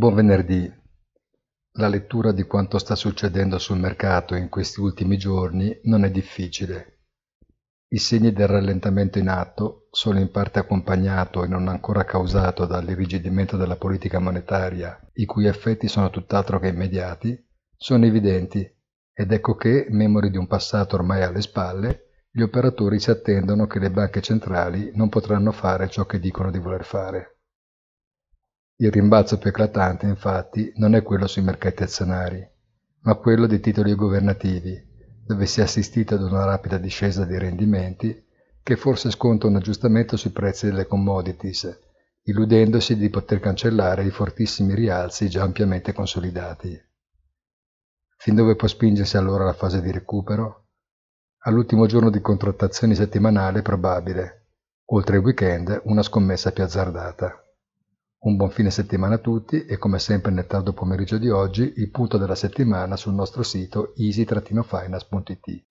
Buon venerdì. La lettura di quanto sta succedendo sul mercato in questi ultimi giorni non è difficile. I segni del rallentamento in atto, solo in parte accompagnato e non ancora causato dall'irrigidimento della politica monetaria, i cui effetti sono tutt'altro che immediati, sono evidenti ed ecco che, memori di un passato ormai alle spalle, gli operatori si attendono che le banche centrali non potranno fare ciò che dicono di voler fare. Il rimbalzo più eclatante, infatti, non è quello sui mercati azionari, ma quello dei titoli governativi, dove si è assistito ad una rapida discesa dei rendimenti che forse sconta un aggiustamento sui prezzi delle commodities, illudendosi di poter cancellare i fortissimi rialzi già ampiamente consolidati. Fin dove può spingersi allora la fase di recupero? All'ultimo giorno di contrattazioni settimanale probabile, oltre il weekend una scommessa più azzardata. Un buon fine settimana a tutti e come sempre nel tardo pomeriggio di oggi il punto della settimana sul nostro sito easy-finance.it.